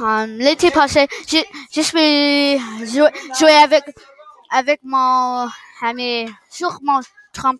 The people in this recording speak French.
Um, l'été passé, je, suis joué, joué avec, avec mon ami sur mon trampoline